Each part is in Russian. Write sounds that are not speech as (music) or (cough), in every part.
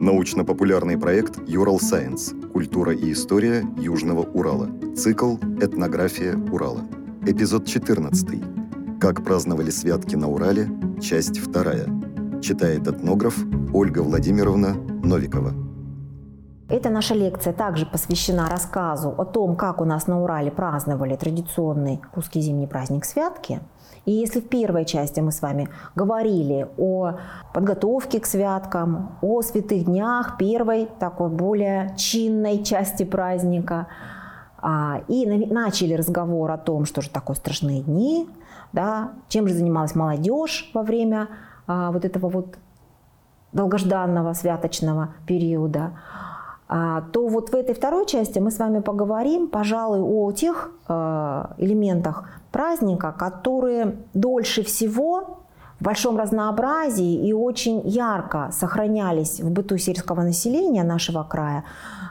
Научно-популярный проект «Юрал Сайенс. Культура и история Южного Урала». Цикл «Этнография Урала». Эпизод 14. Как праздновали святки на Урале. Часть 2. Читает этнограф Ольга Владимировна Новикова. Эта наша лекция также посвящена рассказу о том, как у нас на Урале праздновали традиционный русский зимний праздник Святки. И если в первой части мы с вами говорили о подготовке к святкам, о святых днях, первой такой более чинной части праздника, а, и начали разговор о том, что же такое страшные дни, да, чем же занималась молодежь во время а, вот этого вот долгожданного святочного периода, то вот в этой второй части мы с вами поговорим, пожалуй, о тех а, элементах праздника, которые дольше всего в большом разнообразии и очень ярко сохранялись в быту сельского населения нашего края,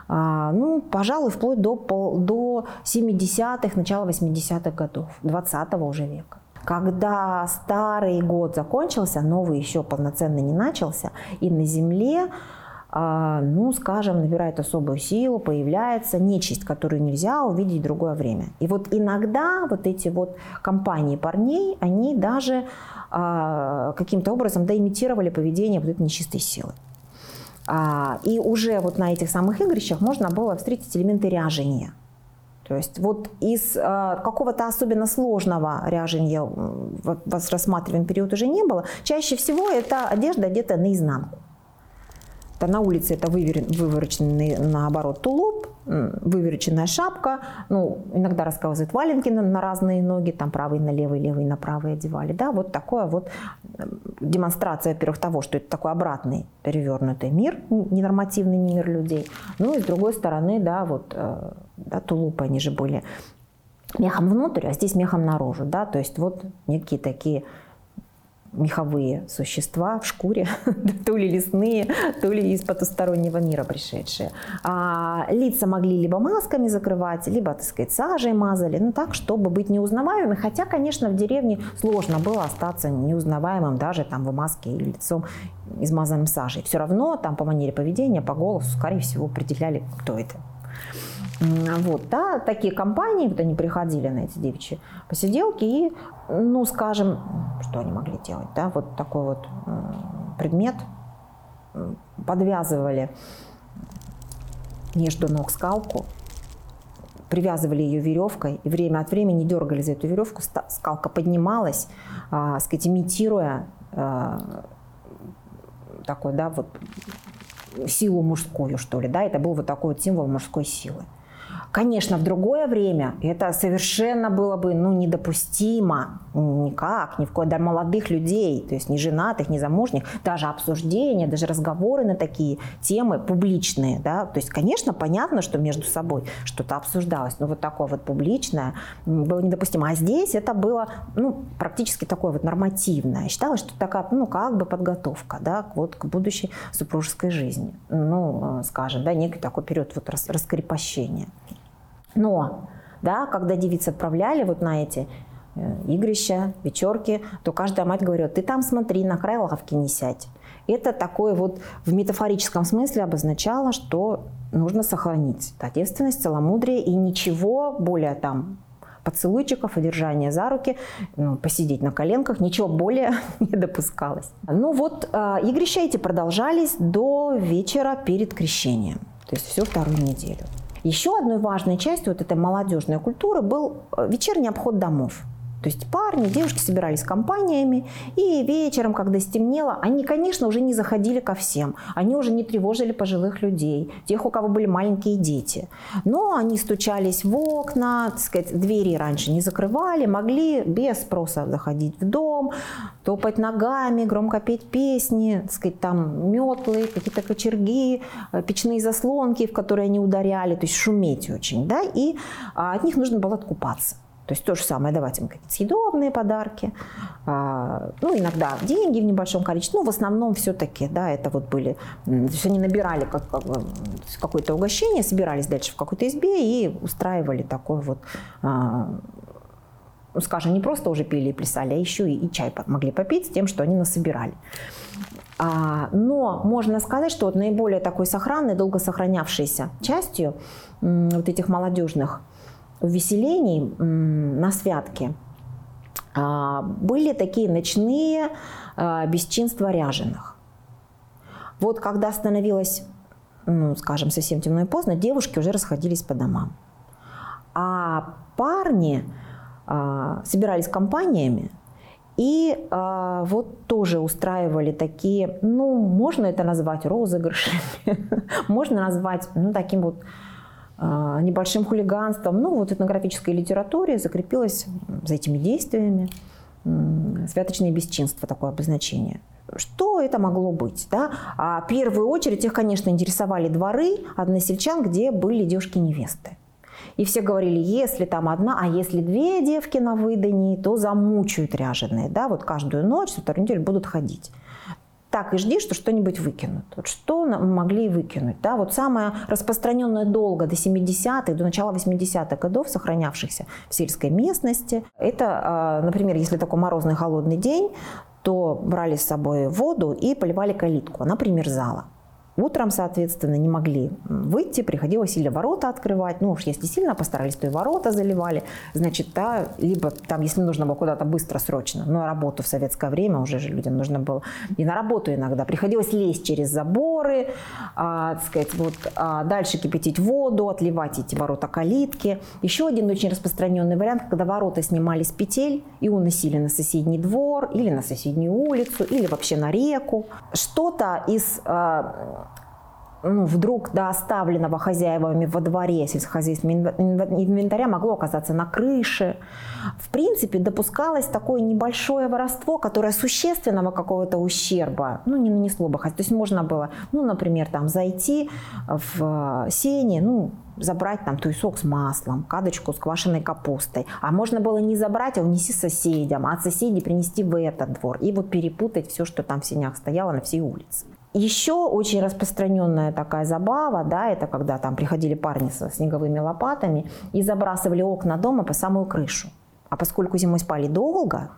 а, ну, пожалуй, вплоть до, до 70-х, начала 80-х годов, 20 уже века. Когда старый год закончился, новый еще полноценно не начался, и на земле а, ну, скажем, набирает особую силу, появляется нечисть, которую нельзя увидеть в другое время. И вот иногда вот эти вот компании парней, они даже а, каким-то образом да, имитировали поведение вот этой нечистой силы. А, и уже вот на этих самых игрищах можно было встретить элементы ряжения. То есть вот из какого-то особенно сложного ряжения в, в рассматриваемый период уже не было. Чаще всего это одежда одета наизнанку то на улице это вывороченный наоборот тулуп, выверченная шапка, ну, иногда рассказывают валенки на, на разные ноги, там правый на левый, левый на правый одевали, да, вот такое вот демонстрация, во-первых, того, что это такой обратный перевернутый мир, ненормативный мир людей, ну и с другой стороны, да, вот, э, да, тулупы, они же были мехом внутрь, а здесь мехом наружу, да, то есть вот некие такие меховые существа в шкуре, (laughs) то ли лесные, то ли из потустороннего мира пришедшие. А лица могли либо масками закрывать, либо, так сказать, сажей мазали, ну так, чтобы быть неузнаваемыми. Хотя, конечно, в деревне сложно было остаться неузнаваемым даже там в маске и лицом измазанным сажей. Все равно там по манере поведения, по голосу, скорее всего, определяли, кто это. Вот, да, такие компании, вот они приходили на эти девичьи посиделки и, ну, скажем, что они могли делать, да, вот такой вот предмет подвязывали между ног скалку, привязывали ее веревкой, и время от времени дергали за эту веревку, скалка поднималась, а, сказать, имитируя а, такой, да, вот силу мужскую, что ли, да, это был вот такой вот символ мужской силы. Конечно, в другое время это совершенно было бы ну, недопустимо никак, ни в коем для молодых людей, то есть не женатых, не замужних, даже обсуждения, даже разговоры на такие темы публичные. Да? То есть, конечно, понятно, что между собой что-то обсуждалось, но вот такое вот публичное было недопустимо. А здесь это было ну, практически такое вот нормативное. Считалось, что такая, ну, как бы подготовка да, вот, к будущей супружеской жизни. Ну, э, скажем, да, некий такой период вот раскрепощения. Но, да, когда девицы отправляли вот на эти э, игрища, вечерки, то каждая мать говорила, ты там смотри, на край лавки не сядь. Это такое вот в метафорическом смысле обозначало, что нужно сохранить да, девственность, целомудрие и ничего более там поцелуйчиков, одержания за руки, ну, посидеть на коленках, ничего более (laughs) не допускалось. Ну вот, э, игрища эти продолжались до вечера перед крещением, то есть всю вторую неделю. Еще одной важной частью вот этой молодежной культуры был э, вечерний обход домов. То есть парни, девушки собирались компаниями, и вечером, когда стемнело, они, конечно, уже не заходили ко всем. Они уже не тревожили пожилых людей, тех, у кого были маленькие дети. Но они стучались в окна, так сказать, двери раньше не закрывали, могли без спроса заходить в дом, топать ногами, громко петь песни, так сказать, там метлы, какие-то кочерги, э, печные заслонки, в которые они ударяли, то есть шуметь очень, да, и а, от них нужно было откупаться. То есть то же самое, давать им какие-то съедобные подарки, а, ну, иногда деньги в небольшом количестве, ну, в основном все-таки, да, это вот были, то есть они набирали как, как, какое-то угощение, собирались дальше в какой-то избе и устраивали такой вот а, ну, скажем, не просто уже пели и плясали, а еще и, и чай могли попить с тем, что они насобирали. А, но можно сказать, что вот наиболее такой сохранной, долго сохранявшейся частью вот этих молодежных увеселений на святке а, были такие ночные а, бесчинства ряженых. Вот когда становилось, ну, скажем, совсем темно и поздно, девушки уже расходились по домам. А парни собирались компаниями, и э, вот тоже устраивали такие, ну, можно это назвать розыгрышами, (laughs) можно назвать, ну, таким вот небольшим хулиганством. Ну, вот в этнографической литературе закрепилось за этими действиями святочное бесчинство, такое обозначение. Что это могло быть? Да? А в первую очередь их, конечно, интересовали дворы односельчан, где были девушки-невесты. И все говорили, если там одна, а если две девки на выдании, то замучают ряженые. Да? Вот каждую ночь, вторую неделю будут ходить так и жди, что что-нибудь выкинут. Вот что могли выкинуть? Да? Вот самое распространенное долго до 70-х, до начала 80-х годов, сохранявшихся в сельской местности, это, а, например, если такой морозный холодный день, то брали с собой воду и поливали калитку, она примерзала. Утром, соответственно, не могли выйти, приходилось или ворота открывать, ну уж если сильно постарались, то и ворота заливали, значит, да, либо там, если нужно было куда-то быстро, срочно, но работу в советское время уже же людям нужно было, и на работу иногда, приходилось лезть через заборы, а, так сказать, вот, а дальше кипятить воду, отливать эти ворота калитки. Еще один очень распространенный вариант, когда ворота снимали с петель и уносили на соседний двор, или на соседнюю улицу, или вообще на реку. Что-то из а, ну, вдруг до оставленного хозяевами во дворе сельскохозяйственного инвентаря могло оказаться на крыше. В принципе, допускалось такое небольшое воровство, которое существенного какого-то ущерба ну, не нанесло бы. То есть можно было, ну, например, там, зайти в сене, ну, забрать там туесок с маслом, кадочку с квашеной капустой. А можно было не забрать, а унести соседям, а от соседей принести в этот двор. И вот перепутать все, что там в сенях стояло на всей улице. Еще очень распространенная такая забава, да, это когда там приходили парни со снеговыми лопатами и забрасывали окна дома по самую крышу. А поскольку зимой спали долго,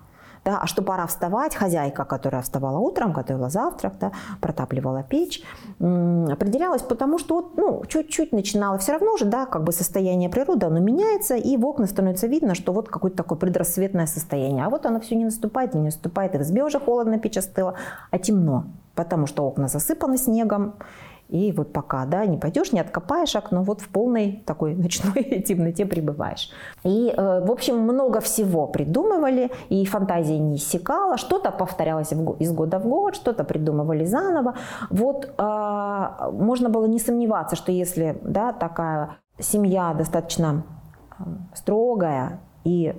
да, а что пора вставать, хозяйка, которая вставала утром, готовила завтрак, да, протапливала печь, определялась потому, что вот, ну, чуть-чуть начинало все равно же, да, как бы состояние природы, оно меняется, и в окна становится видно, что вот какое-то такое предрассветное состояние. А вот оно все не наступает, не наступает, и в избе уже холодно, печь остыла, а темно потому что окна засыпаны снегом, и вот пока, да, не пойдешь, не откопаешь окно, вот в полной такой (laughs) ночной темноте пребываешь. И, э, в общем, много всего придумывали, и фантазия не иссякала, что-то повторялось из года в год, что-то придумывали заново. Вот э, можно было не сомневаться, что если, да, такая семья достаточно э, строгая и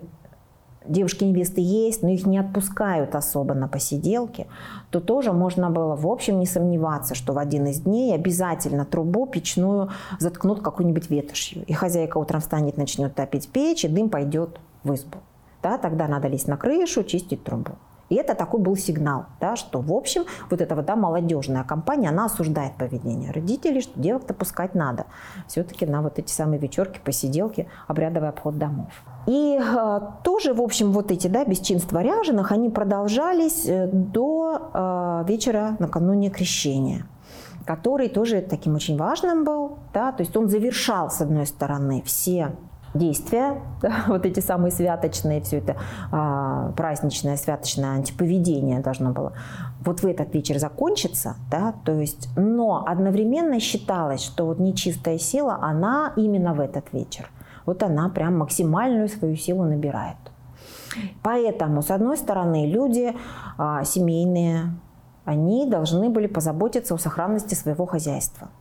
девушки-невесты есть, но их не отпускают особо на посиделки, то тоже можно было, в общем, не сомневаться, что в один из дней обязательно трубу печную заткнут какой-нибудь ветошью. И хозяйка утром встанет, начнет топить печь, и дым пойдет в избу. Да, тогда надо лезть на крышу, чистить трубу. И это такой был сигнал, да, что, в общем, вот эта вот, да, молодежная компания, она осуждает поведение родителей, что девок-то пускать надо. Все-таки на вот эти самые вечерки, посиделки, обрядовый обход домов. И э, тоже, в общем, вот эти да, бесчинства ряженых, они продолжались э, до э, вечера накануне крещения который тоже таким очень важным был, да, то есть он завершал, с одной стороны, все действия, да, (laughs) вот эти самые святочные, все это а, праздничное, святочное антиповедение должно было вот в этот вечер закончиться, да, то есть, но одновременно считалось, что вот нечистая сила, она именно в этот вечер, вот она прям максимальную свою силу набирает. Поэтому, с одной стороны, люди а, семейные, они должны были позаботиться о сохранности своего хозяйства –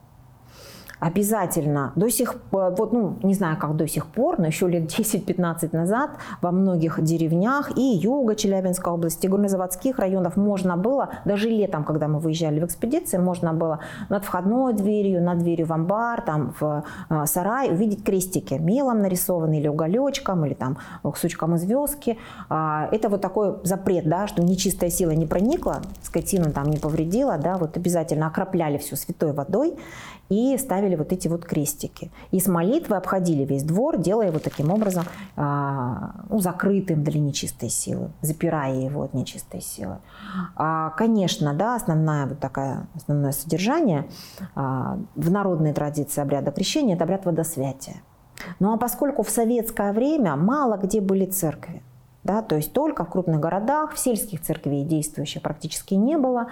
обязательно до сих пор, вот, ну, не знаю, как до сих пор, но еще лет 10-15 назад во многих деревнях и юга Челябинской области, горнозаводских районов можно было, даже летом, когда мы выезжали в экспедиции, можно было над входной дверью, над дверью в амбар, там в э, сарай увидеть крестики мелом нарисованные или уголечком, или там кусочком звездки. А, это вот такой запрет, да, что нечистая сила не проникла, скотину там не повредила, да, вот обязательно окропляли все святой водой и ставили делали вот эти вот крестики. И с молитвой обходили весь двор, делая его таким образом а, ну, закрытым для нечистой силы, запирая его от нечистой силы. А, конечно, да, основная вот такая, основное содержание а, в народной традиции обряда крещения – это обряд водосвятия. Ну а поскольку в советское время мало где были церкви, да, то есть только в крупных городах, в сельских церквей действующих практически не было,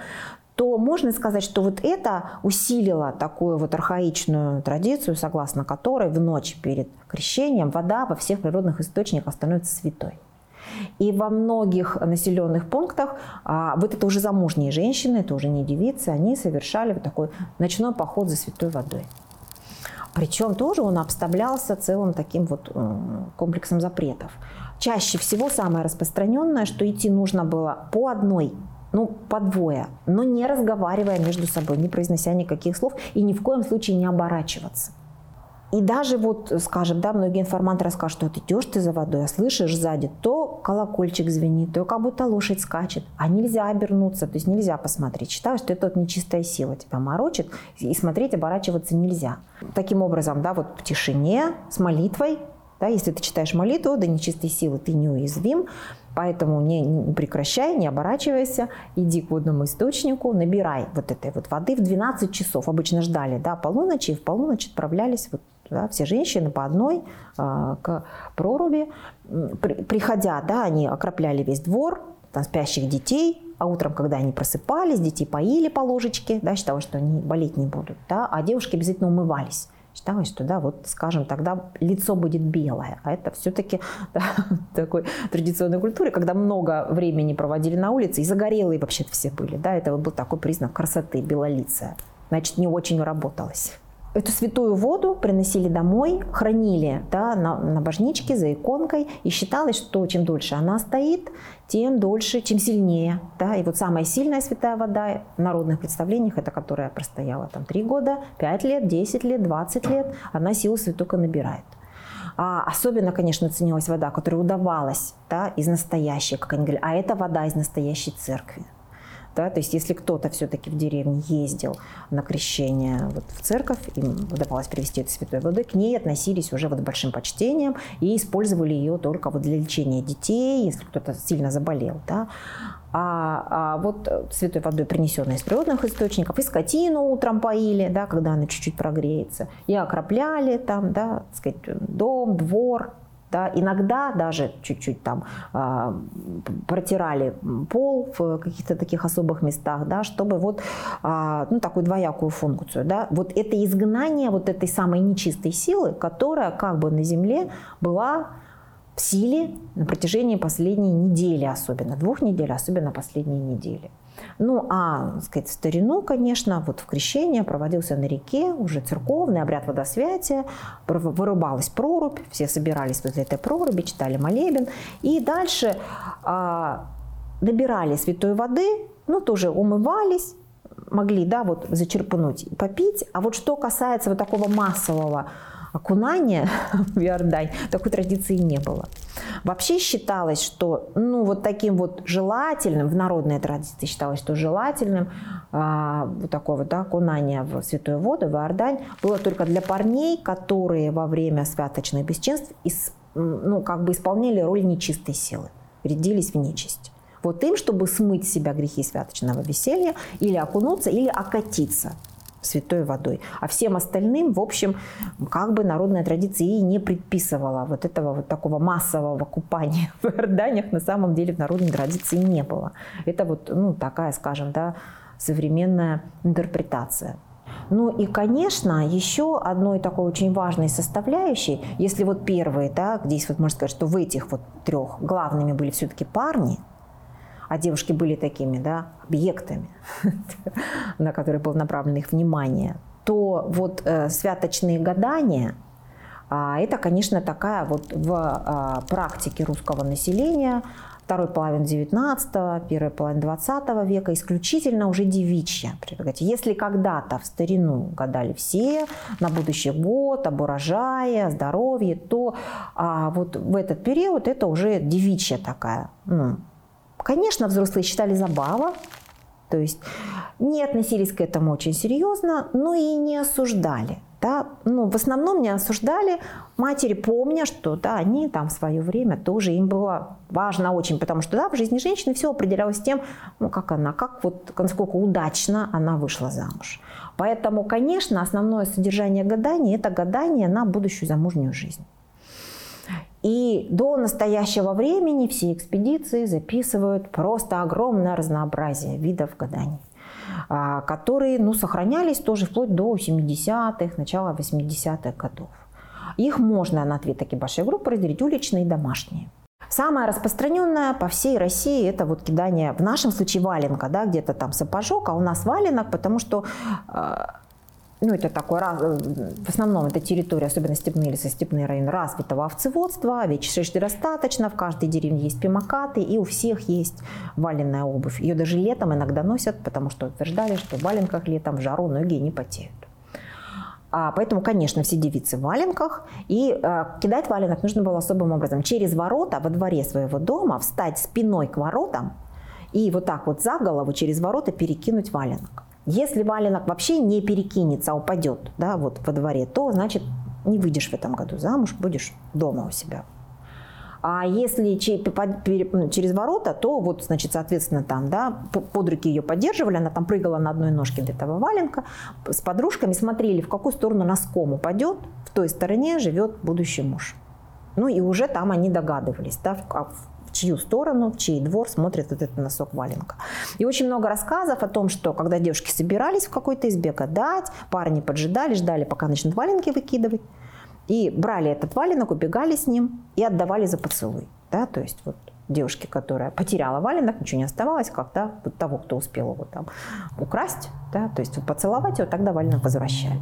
то можно сказать, что вот это усилило такую вот архаичную традицию, согласно которой в ночь перед крещением вода во всех природных источниках становится святой. И во многих населенных пунктах а, вот это уже замужние женщины, это уже не девицы, они совершали вот такой ночной поход за святой водой. Причем тоже он обставлялся целым таким вот комплексом запретов. Чаще всего самое распространенное, что идти нужно было по одной ну, по двое, но не разговаривая между собой, не произнося никаких слов и ни в коем случае не оборачиваться. И даже вот, скажем, да, многие информанты расскажут, что ты идешь ты за водой, а слышишь сзади, то колокольчик звенит, то как будто лошадь скачет, а нельзя обернуться, то есть нельзя посмотреть. Считаю, что это вот нечистая сила тебя морочит, и смотреть, оборачиваться нельзя. Таким образом, да, вот в тишине, с молитвой, да, если ты читаешь молитву, да нечистой силы ты неуязвим, Поэтому не, не прекращай, не оборачивайся, иди к водному источнику, набирай вот этой вот воды в 12 часов. Обычно ждали да, полуночи, и в полночь отправлялись вот, да, все женщины по одной э, к проруби. При, приходя, да, они окропляли весь двор, там, спящих детей, а утром, когда они просыпались, детей поили по ложечке, да, считалось, что они болеть не будут, да, а девушки обязательно умывались считалось, что да, вот, скажем, тогда лицо будет белое. А это все-таки (laughs) да, такой традиционной культуре, когда много времени проводили на улице, и загорелые вообще-то все были. Да, это был такой признак красоты, белолицая. Значит, не очень работалось. Эту святую воду приносили домой, хранили да, на, на божничке за иконкой, и считалось, что чем дольше она стоит, тем дольше, чем сильнее. Да? И вот самая сильная святая вода в народных представлениях, это которая простояла там 3 года, 5 лет, 10 лет, 20 лет, она силу свою только набирает. А особенно, конечно, ценилась вода, которая удавалась да, из настоящей, как они говорят, а это вода из настоящей церкви. Да? То есть если кто-то все-таки в деревне ездил на крещение вот в церковь, им удавалось привести эту святой воды, к ней относились уже вот большим почтением и использовали ее только вот для лечения детей, если кто-то сильно заболел. Да? А, а вот святой водой, принесенной из природных источников, и скотину утром поили, да, когда она чуть-чуть прогреется, и окропляли там, да, так сказать, дом, двор, да, иногда даже чуть-чуть там э, протирали пол в каких-то таких особых местах, да, чтобы вот э, ну, такую двоякую функцию. Да. Вот это изгнание вот этой самой нечистой силы, которая как бы на земле была в силе на протяжении последней недели особенно, двух недель, особенно последней недели. Ну, а, так сказать, в старину, конечно, вот в крещение проводился на реке, уже церковный обряд водосвятия, вырубалась прорубь, все собирались возле этой проруби, читали молебен, и дальше а, набирали святой воды, ну, тоже умывались, могли, да, вот зачерпнуть, попить. А вот что касается вот такого массового окунания (laughs) в Иордань, такой традиции не было. Вообще считалось, что ну, вот таким вот желательным, в народной традиции считалось, что желательным а, вот такое вот да, окунание в святую воду, в Иордань, было только для парней, которые во время святочных бесчинств из, ну, как бы исполняли роль нечистой силы, рядились в нечисть. Вот им, чтобы смыть себя грехи святочного веселья, или окунуться, или окатиться святой водой. А всем остальным, в общем, как бы народная традиция и не предписывала вот этого вот такого массового купания (laughs) в Иорданиях на самом деле в народной традиции не было. Это вот, ну, такая, скажем, да, современная интерпретация. Ну и, конечно, еще одной такой очень важной составляющей, если вот первые, да, здесь вот можно сказать, что в этих вот трех главными были все-таки парни – а девушки были такими да, объектами, (laughs) на которые было направлено их внимание, то вот э, святочные гадания, а, это, конечно, такая вот в а, практике русского населения второй половины 19 первой половины 20 века исключительно уже девичья. Если когда-то в старину гадали все на будущий год, об урожае, о здоровье, то а, вот в этот период это уже девичья такая ну, Конечно, взрослые считали забава, то есть не относились к этому очень серьезно, но и не осуждали. Да, ну, в основном не осуждали матери, помня, что да, они там в свое время тоже им было важно очень, потому что да, в жизни женщины все определялось тем, ну, как она, как вот, насколько удачно она вышла замуж. Поэтому, конечно, основное содержание гадания – это гадание на будущую замужнюю жизнь. И до настоящего времени все экспедиции записывают просто огромное разнообразие видов гаданий. А, которые ну, сохранялись тоже вплоть до 70-х, начала 80-х годов. Их можно на две такие большие группы разделить, уличные и домашние. Самое распространенное по всей России это вот кидание, в нашем случае валенка, да, где-то там сапожок, а у нас валенок, потому что а, ну, это такой, в основном это территория, особенно степные или степные районы, развитого овцеводства, овечьей достаточно, в каждой деревне есть пимакаты, и у всех есть валенная обувь. Ее даже летом иногда носят, потому что утверждали, что в валенках летом в жару ноги не потеют. А, поэтому, конечно, все девицы в валенках. И э, кидать валенок нужно было особым образом. Через ворота во дворе своего дома встать спиной к воротам и вот так вот за голову через ворота перекинуть валенок. Если валенок вообще не перекинется, а упадет да, вот во дворе, то значит не выйдешь в этом году замуж, будешь дома у себя. А если через ворота, то вот, значит, соответственно, там, да, под руки ее поддерживали, она там прыгала на одной ножке до этого валенка, с подружками смотрели, в какую сторону носком упадет, в той стороне живет будущий муж. Ну и уже там они догадывались, да, в, в чью сторону, в чей двор смотрит вот этот носок валенка. И очень много рассказов о том, что когда девушки собирались в какой-то избе гадать, парни поджидали, ждали, пока начнут валенки выкидывать, и брали этот валенок, убегали с ним и отдавали за поцелуй. Да, то есть вот девушке, которая потеряла валенок, ничего не оставалось, как да, вот того, кто успел его там украсть, да, то есть поцеловать его, тогда валенок возвращали.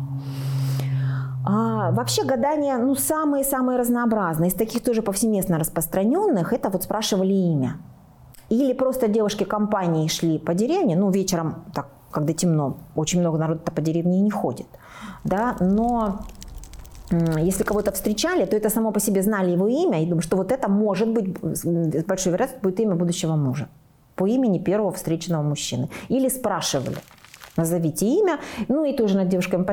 А, вообще гадания, ну, самые-самые разнообразные. Из таких тоже повсеместно распространенных, это вот спрашивали имя. Или просто девушки компании шли по деревне, ну, вечером, так, когда темно, очень много народа по деревне и не ходит, да, но если кого-то встречали, то это само по себе знали его имя и думаю, что вот это может быть, с большой вероятностью, будет имя будущего мужа по имени первого встреченного мужчины. Или спрашивали – назовите имя. Ну и тоже над девушками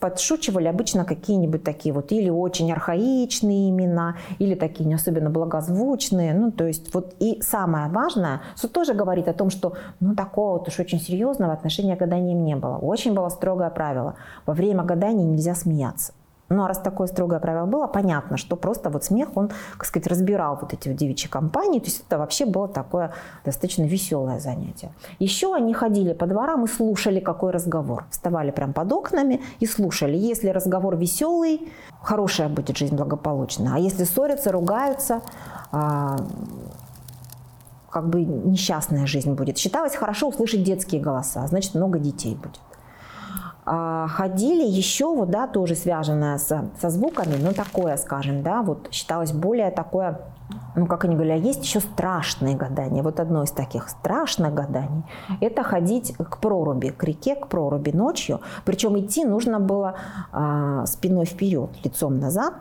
подшучивали обычно какие-нибудь такие вот или очень архаичные имена, или такие не особенно благозвучные. Ну то есть вот и самое важное, суд тоже говорит о том, что ну такого вот уж очень серьезного отношения к гаданиям не было. Очень было строгое правило. Во время гадания нельзя смеяться. Ну, а раз такое строгое правило было, понятно, что просто вот смех, он, как сказать, разбирал вот эти вот девичьи компании. То есть это вообще было такое достаточно веселое занятие. Еще они ходили по дворам и слушали, какой разговор. Вставали прям под окнами и слушали. Если разговор веселый, хорошая будет жизнь благополучная. А если ссорятся, ругаются, а, как бы несчастная жизнь будет. Считалось хорошо услышать детские голоса, значит много детей будет. А, ходили еще, вот, да, тоже связанное с, со звуками, но такое, скажем, да, вот считалось более такое, ну, как они говорили, а есть еще страшные гадания. Вот одно из таких страшных гаданий – это ходить к проруби, к реке, к проруби ночью. Причем идти нужно было а, спиной вперед, лицом назад,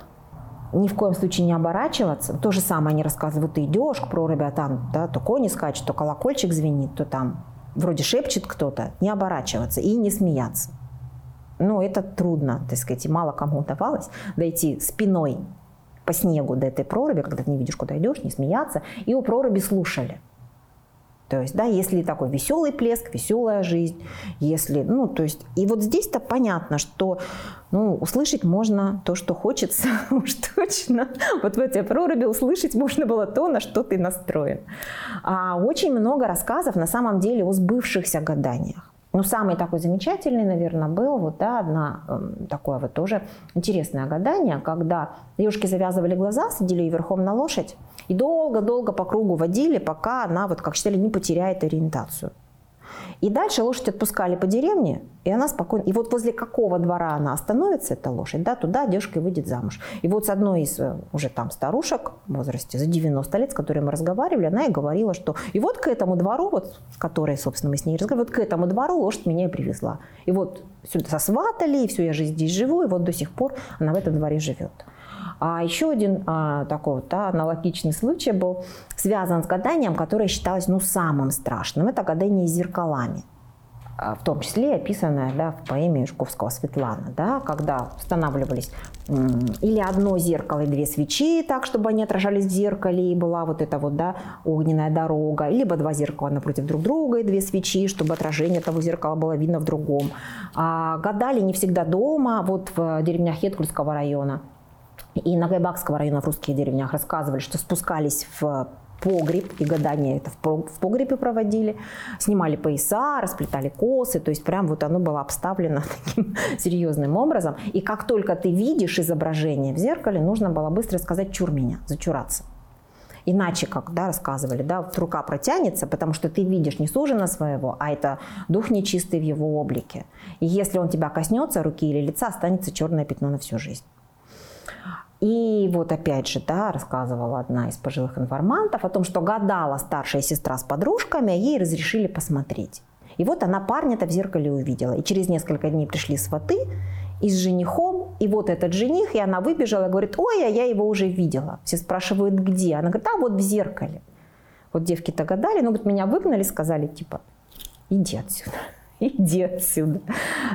ни в коем случае не оборачиваться. То же самое они рассказывают, ты идешь к проруби, а там да, то кони скачут, то колокольчик звенит, то там вроде шепчет кто-то, не оборачиваться и не смеяться. Ну, это трудно, так сказать, и мало кому удавалось дойти спиной по снегу до этой проруби, когда ты не видишь, куда идешь, не смеяться, и у проруби слушали. То есть, да, если такой веселый плеск, веселая жизнь, если, ну, то есть, и вот здесь-то понятно, что, ну, услышать можно то, что хочется, (laughs) уж точно. Вот в этой проруби услышать можно было то, на что ты настроен. А очень много рассказов на самом деле о сбывшихся гаданиях. Ну, самый такой замечательный, наверное, был вот, да, одна э, такое вот тоже интересное гадание, когда девушки завязывали глаза, садили ее верхом на лошадь и долго-долго по кругу водили, пока она, вот как считали, не потеряет ориентацию. И дальше лошадь отпускали по деревне, и она спокойно... И вот возле какого двора она остановится, эта лошадь, да, туда девушка и выйдет замуж. И вот с одной из э, уже там старушек в возрасте за 90 лет, с которой мы разговаривали, она и говорила, что и вот к этому двору, вот с которой, собственно, мы с ней разговаривали, вот к этому двору лошадь меня и привезла. И вот сюда сосватали, и все, я же здесь живу, и вот до сих пор она в этом дворе живет. А еще один а, такой вот, да, аналогичный случай был связан с гаданием, которое считалось ну, самым страшным. Это гадание с зеркалами. а, в том числе описанная да, в поэме Юшковского «Светлана», да, когда устанавливались или одно зеркало и две свечи, так, чтобы они отражались в зеркале, и была вот эта вот, да, огненная дорога, либо два зеркала напротив друг друга и две свечи, чтобы отражение того зеркала было видно в другом. А гадали не всегда дома, вот в деревнях Хеткульского района и Нагайбакского района в русских деревнях рассказывали, что спускались в погреб, и гадания это в погребе проводили, снимали пояса, расплетали косы, то есть прям вот оно было обставлено (laughs) таким серьезным образом. И как только ты видишь изображение в зеркале, нужно было быстро сказать «чур меня», «зачураться». Иначе, как да, рассказывали, да, рука протянется, потому что ты видишь не сужена своего, а это дух нечистый в его облике. И если он тебя коснется руки или лица, останется черное пятно на всю жизнь. И вот опять же, да, рассказывала одна из пожилых информантов о том, что гадала старшая сестра с подружками, а ей разрешили посмотреть. И вот она парня-то в зеркале увидела. И через несколько дней пришли сваты и с женихом. И вот этот жених, и она выбежала говорит, ой, а я его уже видела. Все спрашивают, где? Она говорит, а вот в зеркале. Вот девки-то гадали, ну вот меня выгнали, сказали, типа, иди отсюда (laughs) иди отсюда.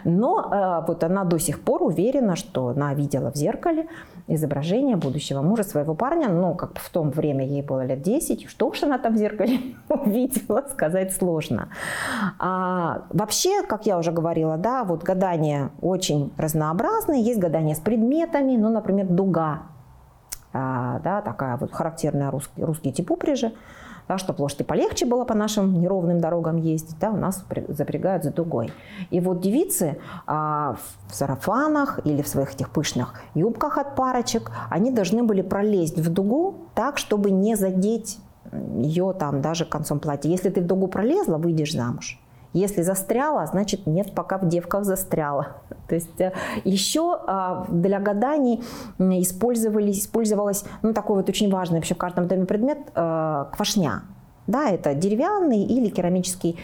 Но э, вот она до сих пор уверена, что она видела в зеркале изображение будущего мужа своего парня. Ну, как в том время ей было лет 10. Что уж она там в зеркале (laughs) увидела, сказать сложно. А, вообще, как я уже говорила, да, вот гадания очень разнообразные. Есть гадания с предметами, ну, например, дуга. А, да, такая вот характерная русский, русский тип упряжи да, чтобы лошади полегче было по нашим неровным дорогам ездить, да, у нас запрягают за дугой. И вот девицы а, в сарафанах или в своих этих пышных юбках от парочек, они должны были пролезть в дугу так, чтобы не задеть ее там даже концом платья. Если ты в дугу пролезла, выйдешь замуж. Если застряла, значит нет, пока в девках застряла. (laughs) То есть э, еще а, для гаданий использовались, использовалась, ну такой вот очень важный вообще в каждом доме предмет, э, квашня. Да, это деревянный или керамический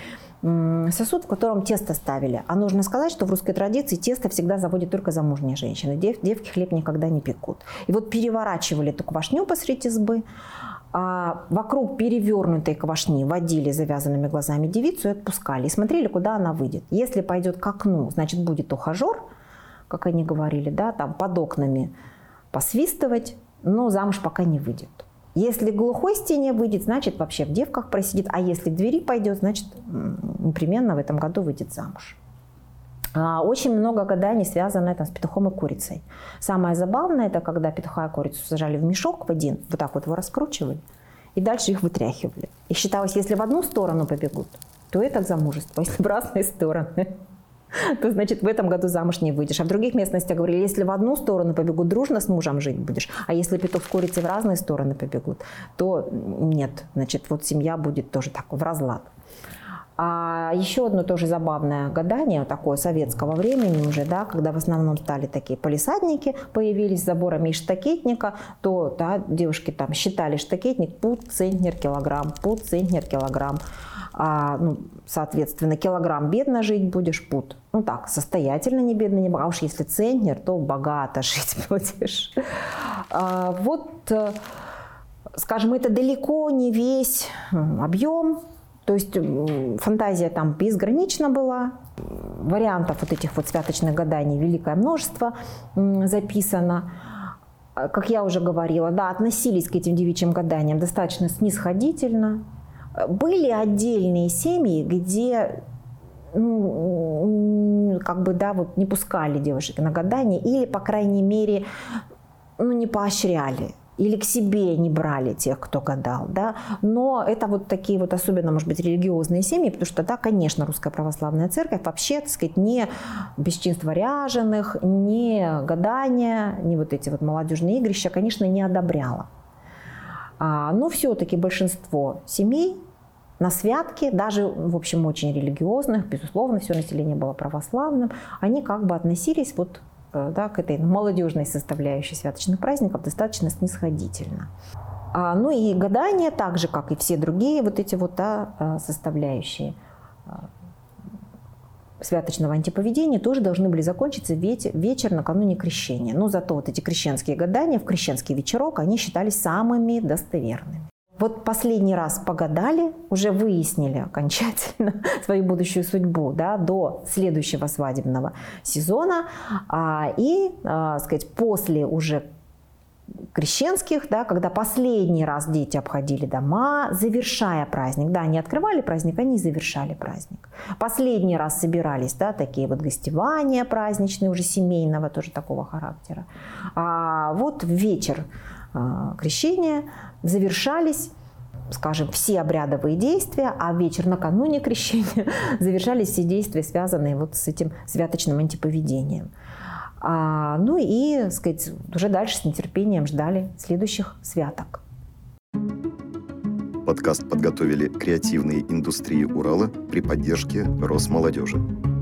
сосуд, в котором тесто ставили. А нужно сказать, что в русской традиции тесто всегда заводит только замужние женщины. Дев, девки хлеб никогда не пекут. И вот переворачивали эту квашню посреди избы, а вокруг перевернутой квашни водили завязанными глазами девицу и отпускали. И смотрели, куда она выйдет. Если пойдет к окну, значит, будет ухажер, как они говорили, да, там под окнами посвистывать, но замуж пока не выйдет. Если глухой стене выйдет, значит, вообще в девках просидит. А если к двери пойдет, значит, непременно в этом году выйдет замуж. А, очень много гаданий связано там, с петухом и курицей. Самое забавное, это когда петуха и курицу сажали в мешок в один, вот так вот его раскручивали, и дальше их вытряхивали. И считалось, если в одну сторону побегут, то это замужество, если в разные стороны, то значит в этом году замуж не выйдешь. А в других местностях говорили, если в одну сторону побегут, дружно с мужем жить будешь, а если петух с курицей в разные стороны побегут, то нет, значит вот семья будет тоже так в разлад. А еще одно тоже забавное гадание, такое советского времени уже, да, когда в основном стали такие полисадники, появились заборами из штакетника, то да, девушки там считали штакетник пут, центнер, килограмм, пут, центнер, килограмм. А, ну, соответственно, килограмм бедно жить будешь, пут. Ну так, состоятельно не бедно, не богато. А уж если центнер, то богато (laughs) жить будешь. А, вот, э, скажем, это далеко не весь объем то есть фантазия там безгранична была, вариантов вот этих вот святочных гаданий великое множество записано. А, как я уже говорила, да, относились к этим девичьим гаданиям достаточно снисходительно. Были отдельные семьи, где ну, как бы, да, вот не пускали девушек на гадание или, по крайней мере, ну, не поощряли или к себе не брали тех, кто гадал, да, но это вот такие вот особенно, может быть, религиозные семьи, потому что, да, конечно, Русская Православная Церковь вообще, так сказать, не бесчинство ряженых, не гадания, не вот эти вот молодежные игрища, конечно, не одобряла. А, но все-таки большинство семей на святки, даже, в общем, очень религиозных, безусловно, все население было православным, они как бы относились вот да, к этой молодежной составляющей святочных праздников достаточно снисходительно. А, ну и гадания, так же, как и все другие вот эти вот да, э, составляющие э, святочного антиповедения тоже должны были закончиться вечер накануне крещения. Но зато вот эти крещенские гадания в крещенский вечерок, они считались самыми достоверными. Вот последний раз погадали, уже выяснили окончательно (laughs) свою будущую судьбу да, до следующего свадебного сезона. А, и, а, сказать, после уже крещенских, да, когда последний раз дети обходили дома, завершая праздник. Да, они открывали праздник, они завершали праздник. Последний раз собирались, да, такие вот гостевания праздничные, уже семейного тоже такого характера. А вот вечер крещения завершались скажем, все обрядовые действия, а вечер накануне крещения (laughs) завершались все действия, связанные вот с этим святочным антиповедением. А, ну и, сказать, уже дальше с нетерпением ждали следующих святок. Подкаст подготовили креативные индустрии Урала при поддержке Росмолодежи.